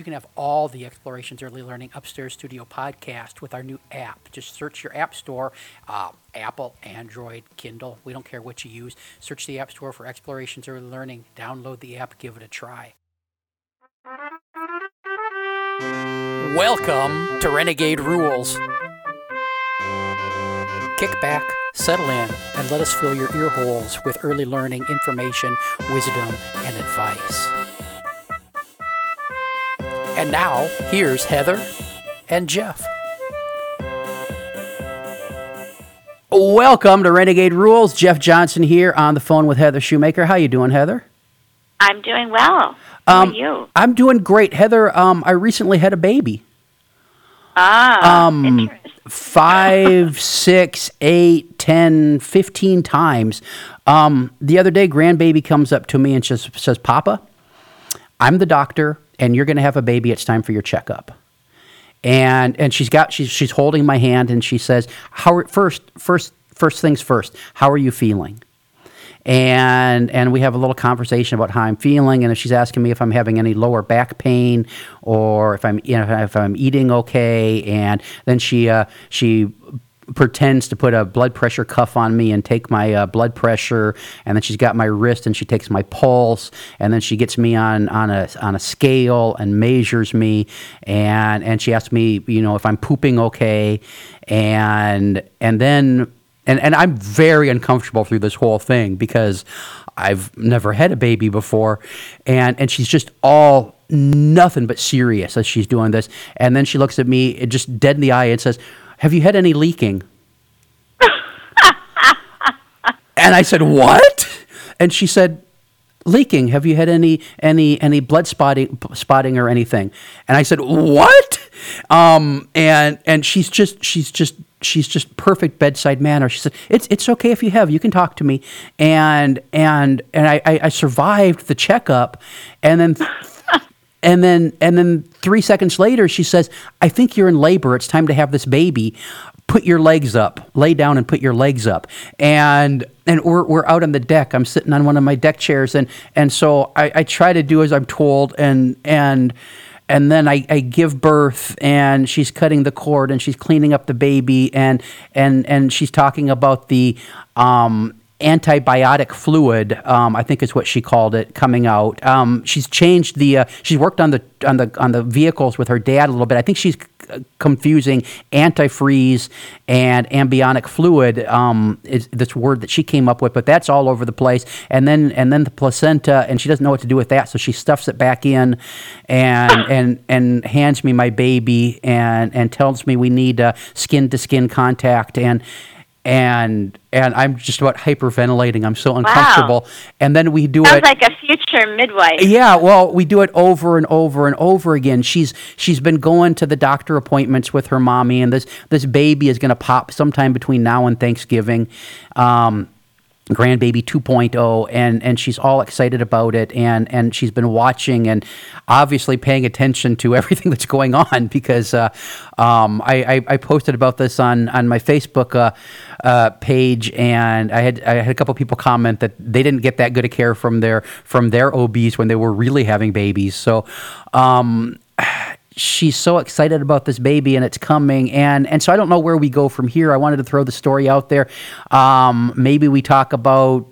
you can have all the Explorations Early Learning Upstairs Studio podcast with our new app. Just search your app store, uh, Apple, Android, Kindle. We don't care what you use. Search the app store for Explorations Early Learning. Download the app, give it a try. Welcome to Renegade Rules. Kick back, settle in, and let us fill your ear holes with early learning information, wisdom, and advice. And now, here's Heather and Jeff. Welcome to Renegade Rules. Jeff Johnson here on the phone with Heather Shumaker. How you doing, Heather? I'm doing well. How Um, are you? I'm doing great, Heather. Um, I recently had a baby. Ah, um. Five, six, eight, ten, fifteen times. Um, the other day, grandbaby comes up to me and just says, "Papa, I'm the doctor, and you're going to have a baby. It's time for your checkup." And and she's got she's she's holding my hand and she says, "How are, first first first things first? How are you feeling?" and and we have a little conversation about how I'm feeling, and if she's asking me if I'm having any lower back pain or if I'm you know if I'm eating okay, and then she uh, she pretends to put a blood pressure cuff on me and take my uh, blood pressure, and then she's got my wrist and she takes my pulse, and then she gets me on on a on a scale and measures me, and and she asks me you know if I'm pooping okay, and and then and and I'm very uncomfortable through this whole thing because I've never had a baby before, and and she's just all nothing but serious as she's doing this, and then she looks at me just dead in the eye and says, "Have you had any leaking?" and I said, "What?" And she said, "Leaking. Have you had any any any blood spotting spotting or anything?" And I said, "What?" Um, and and she's just she's just she's just perfect bedside manner. She said, "It's it's okay if you have. You can talk to me." And and and I I, I survived the checkup, and then. And then, and then three seconds later, she says, "I think you're in labor. It's time to have this baby. Put your legs up. Lay down and put your legs up." And and we're we're out on the deck. I'm sitting on one of my deck chairs, and and so I, I try to do as I'm told, and and and then I, I give birth and she's cutting the cord and she's cleaning up the baby and and and she's talking about the um, antibiotic fluid um, I think is what she called it coming out. Um, she's changed the uh, she's worked on the on the on the vehicles with her dad a little bit. I think she's c- confusing antifreeze and ambionic fluid um, is this word that she came up with but that's all over the place. And then and then the placenta and she doesn't know what to do with that so she stuffs it back in and and and hands me my baby and and tells me we need uh, skin to skin contact. And and and I'm just about hyperventilating. I'm so uncomfortable. Wow. And then we do Sounds it. like a future midwife. Yeah, well, we do it over and over and over again. She's she's been going to the doctor appointments with her mommy, and this this baby is going to pop sometime between now and Thanksgiving. Um, grandbaby 2.0 and and she's all excited about it and and she's been watching and obviously paying attention to everything that's going on because uh, um, I, I, I posted about this on on my Facebook uh, uh, page and I had I had a couple people comment that they didn't get that good a care from their from their OBs when they were really having babies. So um, she's so excited about this baby and it's coming and and so I don't know where we go from here. I wanted to throw the story out there. Um, maybe we talk about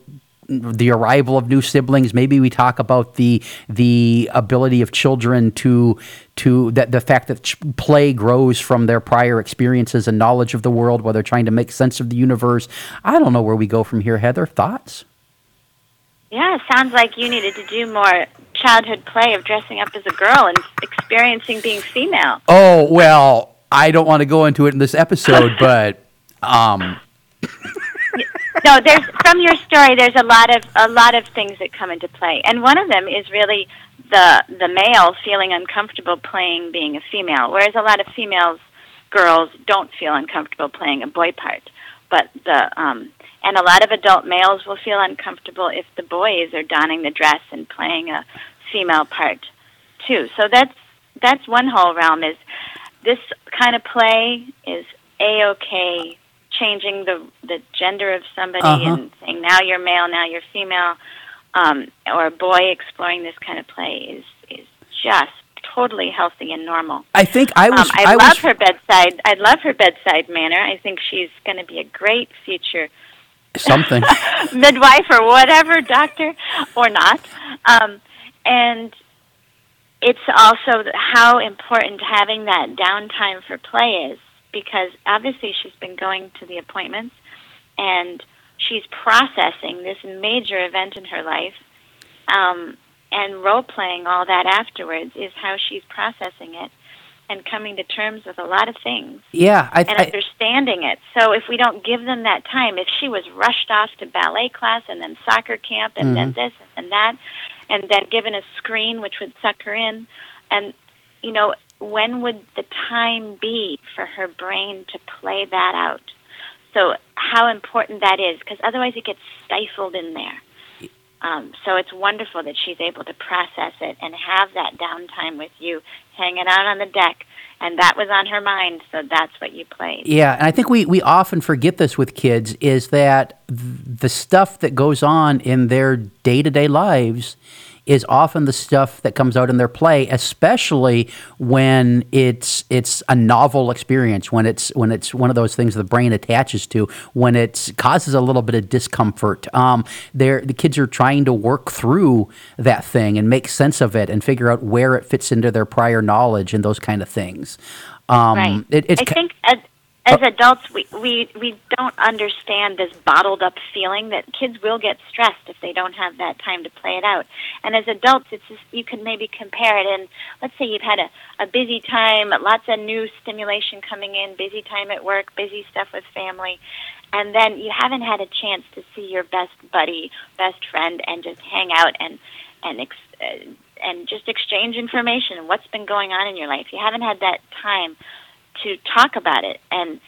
the arrival of new siblings. Maybe we talk about the the ability of children to to that the fact that play grows from their prior experiences and knowledge of the world while they're trying to make sense of the universe. I don't know where we go from here. Heather, thoughts? Yeah, sounds like you needed to do more childhood play of dressing up as a girl and experiencing being female. Oh well, I don't want to go into it in this episode, but um, No, there's from your story. There's a lot of a lot of things that come into play, and one of them is really the the male feeling uncomfortable playing being a female, whereas a lot of females, girls, don't feel uncomfortable playing a boy part. But the um, and a lot of adult males will feel uncomfortable if the boys are donning the dress and playing a female part too. So that's that's one whole realm. Is this kind of play is a okay changing the the gender of somebody Uh-huh. and saying now you're male, now you're female, um, or a boy exploring this kind of play is is just totally healthy and normal. I think I was. Um, I, I love was, her bedside. I love her bedside manner. I think she's going to be a great future something midwife or whatever, doctor or not. Um, and it's also how important having that downtime for play is because obviously she's been going to the appointments and she's processing this major event in her life. Um, and role playing all that afterwards is how she's processing it and coming to terms with a lot of things. Yeah, I, and I, understanding it. So if we don't give them that time, if she was rushed off to ballet class and then soccer camp and then Mm-hmm. this and that, and then given a screen which would suck her in, and you know, when would the time be for her brain to play that out? So how important that is, because otherwise it gets stifled in there. Um, so it's wonderful that she's able to process it and have that downtime with you, hanging out on the deck, and that was on her mind. So that's what you played. Yeah, and I think we, we often forget this with kids is that th- the stuff that goes on in their day to day lives is often the stuff that comes out in their play, especially when it's it's a novel experience, when it's when it's one of those things the brain attaches to, when it causes a little bit of discomfort. Um, the kids are trying to work through that thing and make sense of it and figure out where it fits into their prior knowledge and those kind of things. Um, right. It, it's I think as, as adults, we, we we don't understand this bottled up feeling that kids will get stressed if they don't have that time to play it out. And as adults, it's just, you can maybe compare it. And let's say you've had a, a busy time, lots of new stimulation coming in, busy time at work, busy stuff with family, and then you haven't had a chance to see your best buddy, best friend, and just hang out and and ex- uh, and just exchange information and what's been going on in your life. You haven't had that time to talk about it and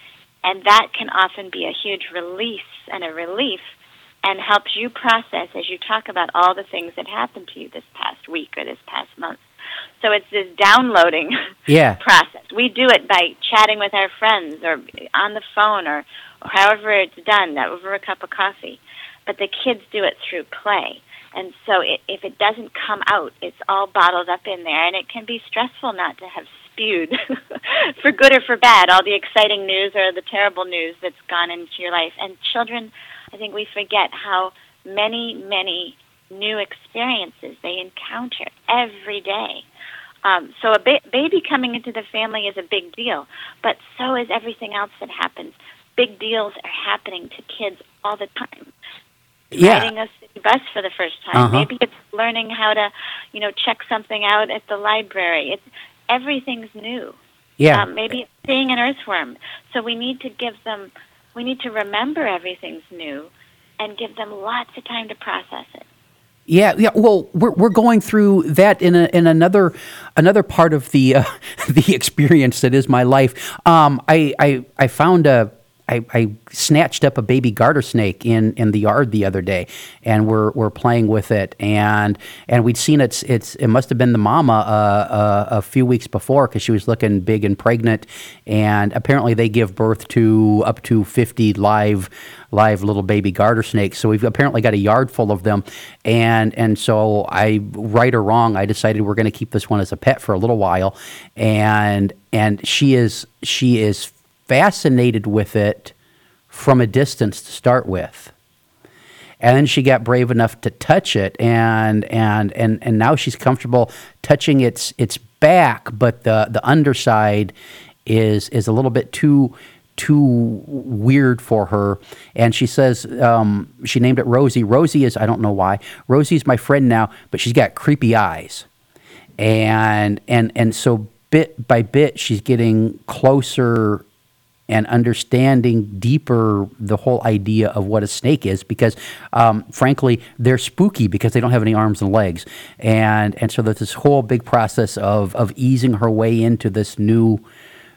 and that can often be a huge release and a relief and helps you process as you talk about all the things that happened to you this past week or this past month. So it's this downloading Yeah. process. We do it by chatting with our friends or on the phone or, or however it's done, that over a cup of coffee. But the kids do it through play. And so it, if it doesn't come out, it's all bottled up in there. And it can be stressful not to have spewed, for good or for bad, all the exciting news or the terrible news that's gone into your life. And children, I think we forget how many, many new experiences they encounter every day. Um, so a ba- baby coming into the family is a big deal, but so is everything else that happens. Big deals are happening to kids all the time. Yeah. Riding a city bus for the first time. Uh-huh. Maybe it's learning how to, you know, check something out at the library. It's everything's new. Yeah. Um, maybe it's seeing an earthworm. So we need to give them, we need to remember everything's new, and give them lots of time to process it. Yeah, yeah. Well, we're we're going through that in a, in another another part of the uh, the experience that is my life. Um, I I I found a. I, I snatched up a baby garter snake in, in the yard the other day, and we're, we're playing with it, and and we'd seen its its it must have been the mama uh, uh, a few weeks before because she was looking big and pregnant, and apparently they give birth to up to fifty live live little baby garter snakes. So we've apparently got a yard full of them, and and so I, right or wrong, I decided we're going to keep this one as a pet for a little while, and and she is she is fascinated with it from a distance to start with. And then she got brave enough to touch it, and and and and now she's comfortable touching its its back, but the the underside is is a little bit too too weird for her. And she says um, she named it Rosie. Rosie is I don't know why. Rosie's my friend now, but she's got creepy eyes, and and and so bit by bit she's getting closer and understanding deeper the whole idea of what a snake is because um, frankly they're spooky because they don't have any arms and legs. And and so there's this whole big process of of easing her way into this new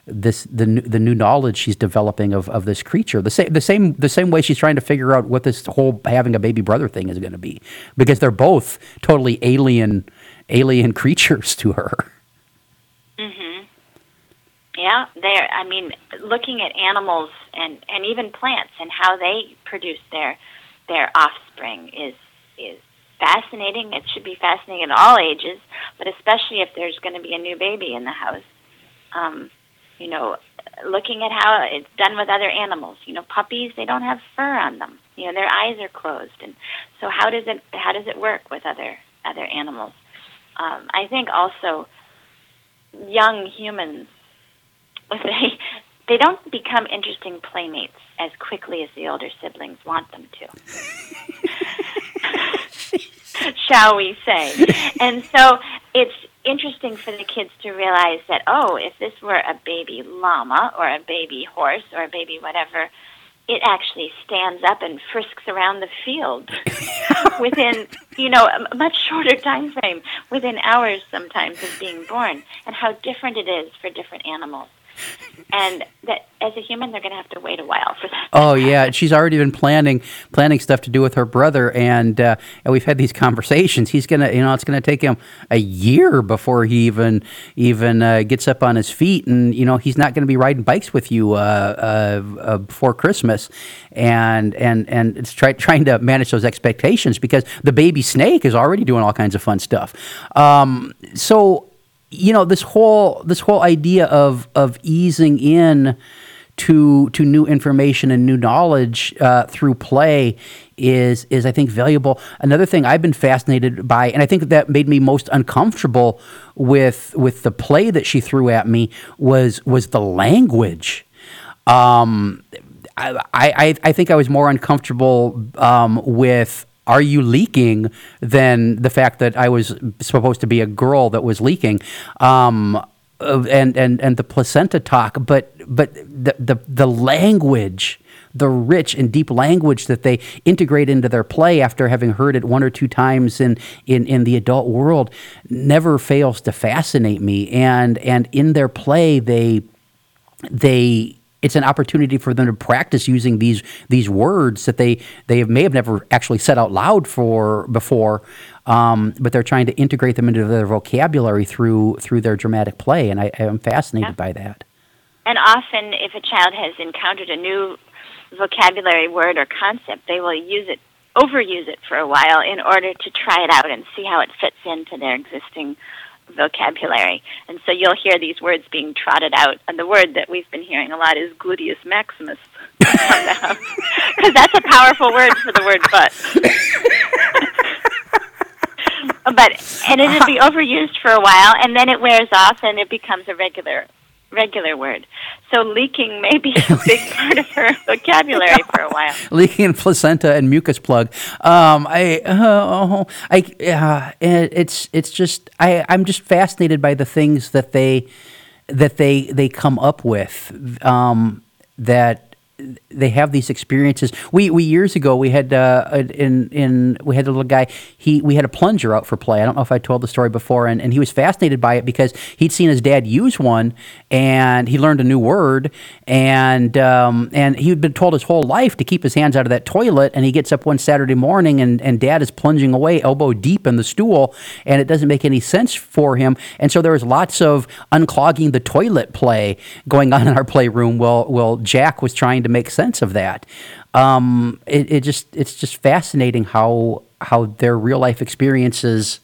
this the the new knowledge she's developing of, of this creature. The same the same the same way she's trying to figure out what this whole having a baby brother thing is going to be because they're both totally alien alien creatures to her Yeah, there. I mean, looking at animals and and even plants and how they produce their their offspring is is fascinating. It should be fascinating at all ages, but especially if there's going to be a new baby in the house. Um, you know, looking at how it's done with other animals. You know, puppies they don't have fur on them. You know, their eyes are closed, and so how does it how does it work with other other animals? Um, I think also young humans they they don't become interesting playmates as quickly as the older siblings want them to. Shall we say? And so it's interesting for the kids to realize that oh, if this were a baby llama or a baby horse or a baby whatever, it actually stands up and frisks around the field within you know a much shorter time frame, within hours sometimes of being born, and how different it is for different animals and that as a human they're going to have to wait a while for that. Oh yeah, she's already been planning planning stuff to do with her brother, and uh, and we've had these conversations. He's gonna, you know, it's gonna take him a year before he even even uh, gets up on his feet, and you know, he's not going to be riding bikes with you uh, uh, uh, before Christmas, and and and it's try, trying to manage those expectations because the baby snake is already doing all kinds of fun stuff. Um, so you know this whole this whole idea of of easing in to to new information and new knowledge uh, through play is is I think valuable. Another thing I've been fascinated by, and I think that made me most uncomfortable with with the play that she threw at me was was the language. Um, I, I I think I was more uncomfortable um, with are you leaking than the fact that I was supposed to be a girl that was leaking. Um, and, and, and the placenta talk, but, but the, the, the language, the rich and deep language that they integrate into their play after having heard it one or two times in, in, in the adult world never fails to fascinate me. And, and in their play, they, they, it's an opportunity for them to practice using these these words that they they may have never actually said out loud for before, um, but they're trying to integrate them into their vocabulary through through their dramatic play, and I, am fascinated yeah. by that. And often, if a child has encountered a new vocabulary word or concept, they will use it overuse it for a while in order to try it out and see how it fits into their existing vocabulary. And so you'll hear these words being trotted out. And the word that we've been hearing a lot is gluteus maximus. Because that's a powerful word for the word butt. but and it'll be overused for a while and then it wears off and it becomes a regular regular word. So leaking may be a big part of her vocabulary for a while. leaking and placenta and mucus plug. Um, I, uh, I, uh, it's it's just I I'm just fascinated by the things that they that they they come up with um, that they have these experiences. We we years ago we had uh, in in we had a little guy. He we had a plunger out for play. I don't know if I told the story before, and, and he was fascinated by it because he'd seen his dad use one, and he learned a new word, and um, and he'd been told his whole life to keep his hands out of that toilet. And he gets up one Saturday morning, and and dad is plunging away elbow deep in the stool, and it doesn't make any sense for him. And so there was lots of unclogging the toilet play going on in our playroom. Well, well, Jack was trying to make sense of that. Um, it, it just it's just fascinating how how their real life experiences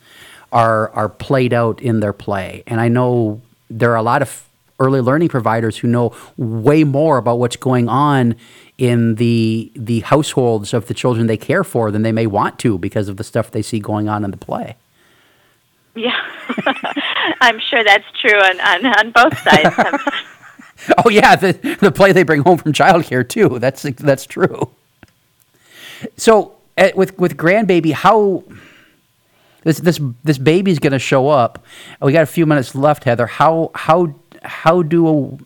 are are played out in their play. And I know there are a lot of early learning providers who know way more about what's going on in the the households of the children they care for than they may want to because of the stuff they see going on in the play. Yeah, I'm sure that's true on, on, on both sides. oh yeah, the the play they bring home from childcare too. That's that's true. So at, with with grandbaby, how this this this baby's going to show up? We got a few minutes left, Heather. How how how do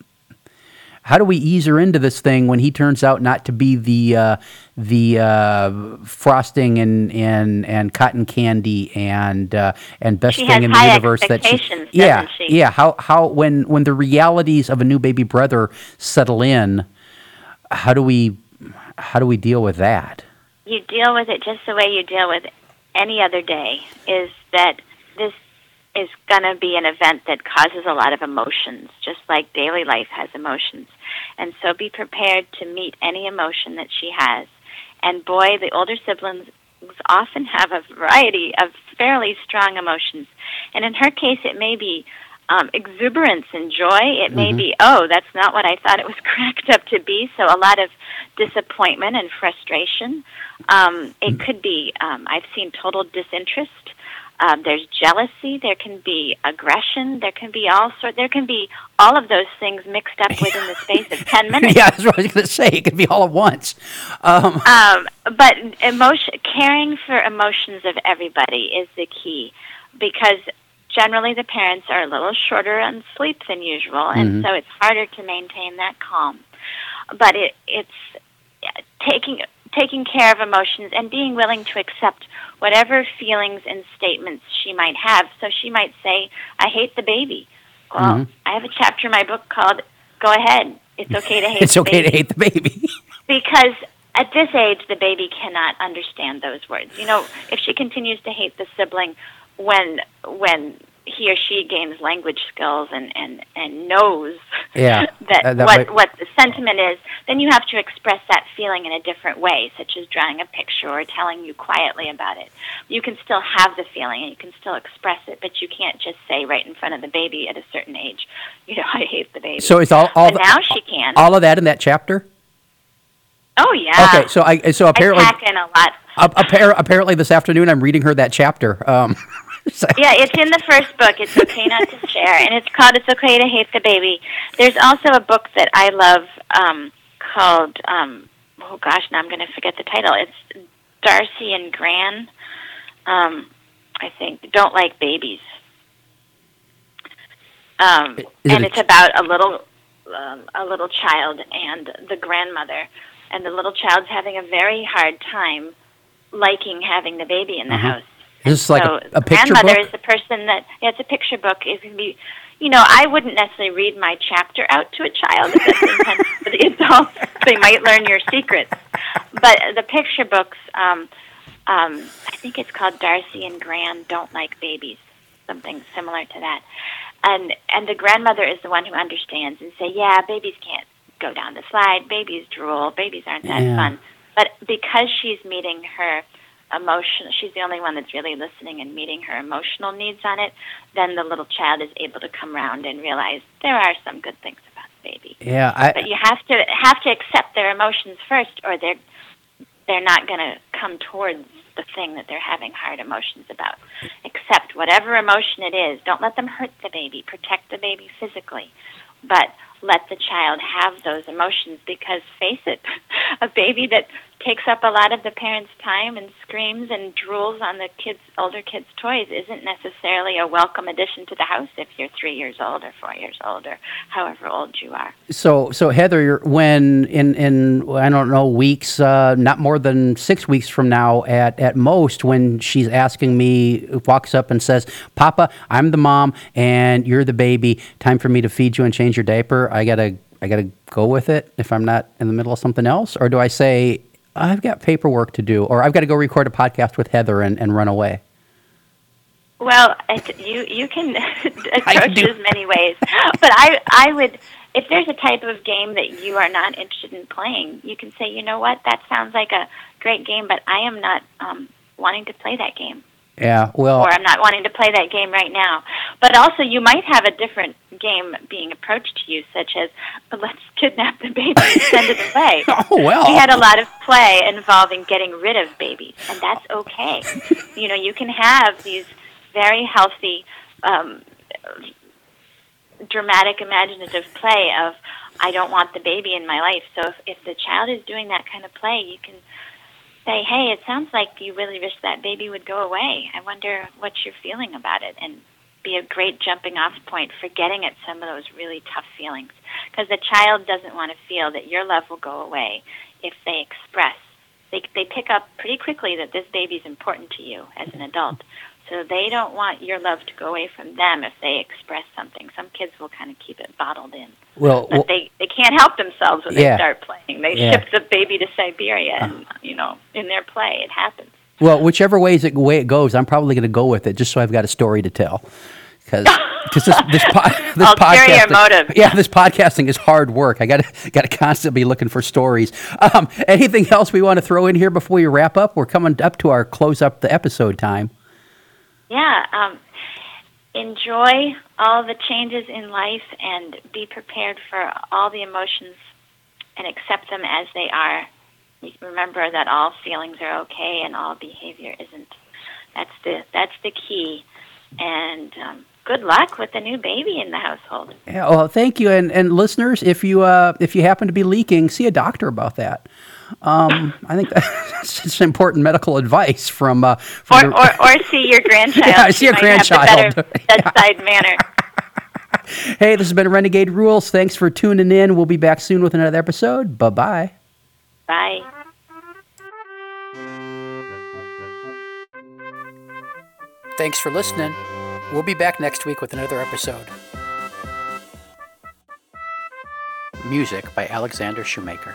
how do we ease her into this thing when he turns out not to be the uh, the uh, frosting and, and and cotton candy and uh, and best she thing in the universe that she yeah she? yeah how how when when the realities of a new baby brother settle in how do we how do we deal with that you deal with it just the way you deal with any other day is that this is going to be an event that causes a lot of emotions, just like daily life has emotions. And so be prepared to meet any emotion that she has. And boy, the older siblings often have a variety of fairly strong emotions. And in her case, it may be um, exuberance and joy. It may Mhm. be, oh, that's not what I thought it was cracked up to be. So a lot of disappointment and frustration. Um, it could be, um, I've seen total disinterest. Um, there's jealousy. There can be aggression. There can be all sort. There can be all of those things mixed up within the space of ten minutes. yeah, that's what I was going to say. It could be all at once. Um, Um, but emotion, caring for emotions of everybody is the key, because generally the parents are a little shorter on sleep than usual, and Mhm. so it's harder to maintain that calm. But it, it's taking taking care of emotions and being willing to accept whatever feelings and statements she might have. So she might say, "I hate the baby." Well, Mhm. I have a chapter in my book called "Go Ahead." It's okay to hate. it's okay baby to hate the baby. because at this age the baby cannot understand those words you know if she continues to hate the sibling when when he or she gains language skills and and and knows Yeah, that, uh, that what might- what the sentiment is then you have to express that feeling in a different way such as drawing a picture or telling you quietly about it. You can still have the feeling and you can still express it but you can't just say right in front of the baby at a certain age you know i hate the baby. So it's all all, but now she can. all of that in that chapter. oh yeah. Okay, so I so apparently I pack in a lot. Appar- apparently this afternoon I'm reading her that chapter. Um, so- Yeah, it's in the first book. It's okay not to share, and it's called "It's Okay to Hate the Baby." There's also a book that I love um, called um, oh gosh, now I'm going to forget the title. It's Darcy and Gran. Um, I think don't like babies, um, and it's about a little um, a little child and the grandmother, and the little child's having a very hard time liking having the baby in the Mhm. house is like so a, a picture grandmother book? is the person that yeah, it's a picture book. It can be, you know, I wouldn't necessarily read my chapter out to a child. If that's intended for the adults, they might learn your secrets. But the picture books, um, um, I think it's called Darcy and Gran Don't Like Babies, something similar to that. And and the grandmother is the one who understands and say, yeah, babies can't go down the slide. Babies drool. Babies aren't that Yeah. fun. But because she's meeting her emotion she's the only one that's really listening and meeting her emotional needs on it then the little child is able to come around and realize there are some good things about the baby. Yeah, I, but you have to have to accept their emotions first or they're they're not going to come towards the thing that they're having hard emotions about. Accept whatever emotion it is. Don't let them hurt the baby. Protect the baby physically. But let the child have those emotions because face it a baby that takes up a lot of the parents' time and screams and drools on the kids older kids' toys isn't necessarily a welcome addition to the house if you're three years old or four years old or however old you are. So, so Heather, when in in I don't know weeks, uh, not more than six weeks from now, at at most, when she's asking me, walks up and says, "Papa, I'm the mom and you're the baby. Time for me to feed you and change your diaper." I gotta I gotta go with it if I'm not in the middle of something else, or do I say I've got paperwork to do, or I've got to go record a podcast with Heather and, and run away? Well, it, you you can approach do- it as many ways, but I I would if there's a type of game that you are not interested in playing, you can say, you know what, that sounds like a great game, but I am not um, wanting to play that game. Yeah, well, or I'm not wanting to play that game right now. But also, you might have a different game being approached to you, such as let's kidnap the baby and send it away. oh well. We had a lot of play involving getting rid of babies, and that's okay. you know, you can have these very healthy, um, dramatic, imaginative play of I don't want the baby in my life. So if, if the child is doing that kind of play, you can say, "Hey, it sounds like you really wish that baby would go away. I wonder what you're feeling about it," and be a great jumping off point for getting at some of those really tough feelings. Because the child doesn't want to feel that your love will go away if they express. They they pick up pretty quickly that this baby's important to you as an adult. So they don't want your love to go away from them if they express something. Some kids will kind of keep it bottled in. well, But well, they, they can't help themselves when Yeah. they start playing. They Yeah. ship the baby to Siberia, and you know, in their play, it happens. Well, whichever way it way it goes, I'm probably going to go with it, just so I've got a story to tell. because this this, po- this podcasting, motive. yeah, this podcasting is hard work. I got to got to constantly be looking for stories. Um, anything else we want to throw in here before we wrap up? We're coming up to our close up the episode time. Yeah. Um, enjoy all the changes in life and be prepared for all the emotions and accept them as they are. Remember that all feelings are okay and all behavior isn't. That's the that's the key. And um, good luck with the new baby in the household. Yeah, well, thank you, and and listeners, if you uh, if you happen to be leaking, see a doctor about that. Um, I think that's just important medical advice from uh, from Or, the- or, or see your grandchild. Yeah, see your might have the grandchild. better bedside manner. Hey, this has been Renegade Rules. Thanks for tuning in. We'll be back soon with another episode. Bye bye. Bye. Thanks for listening. We'll be back next week with another episode. Music by Alexander Shumaker.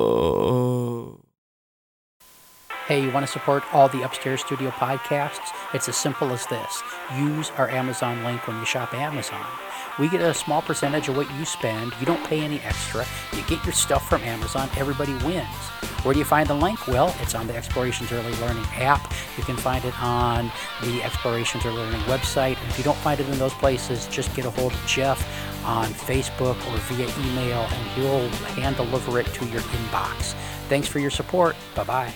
Hey, you want to support all the Upstairs Studio podcasts? It's as simple as this use our Amazon link when you shop Amazon. We get a small percentage of what you spend. You don't pay any extra. You get your stuff from Amazon. Everybody wins. Where do you find the link? Well, it's on the Explorations Early Learning app. You can find it on the Explorations Early Learning website. If you don't find it in those places, just get a hold of Jeff on Facebook or via email, and he'll hand deliver it to your inbox. Thanks for your support. Bye bye.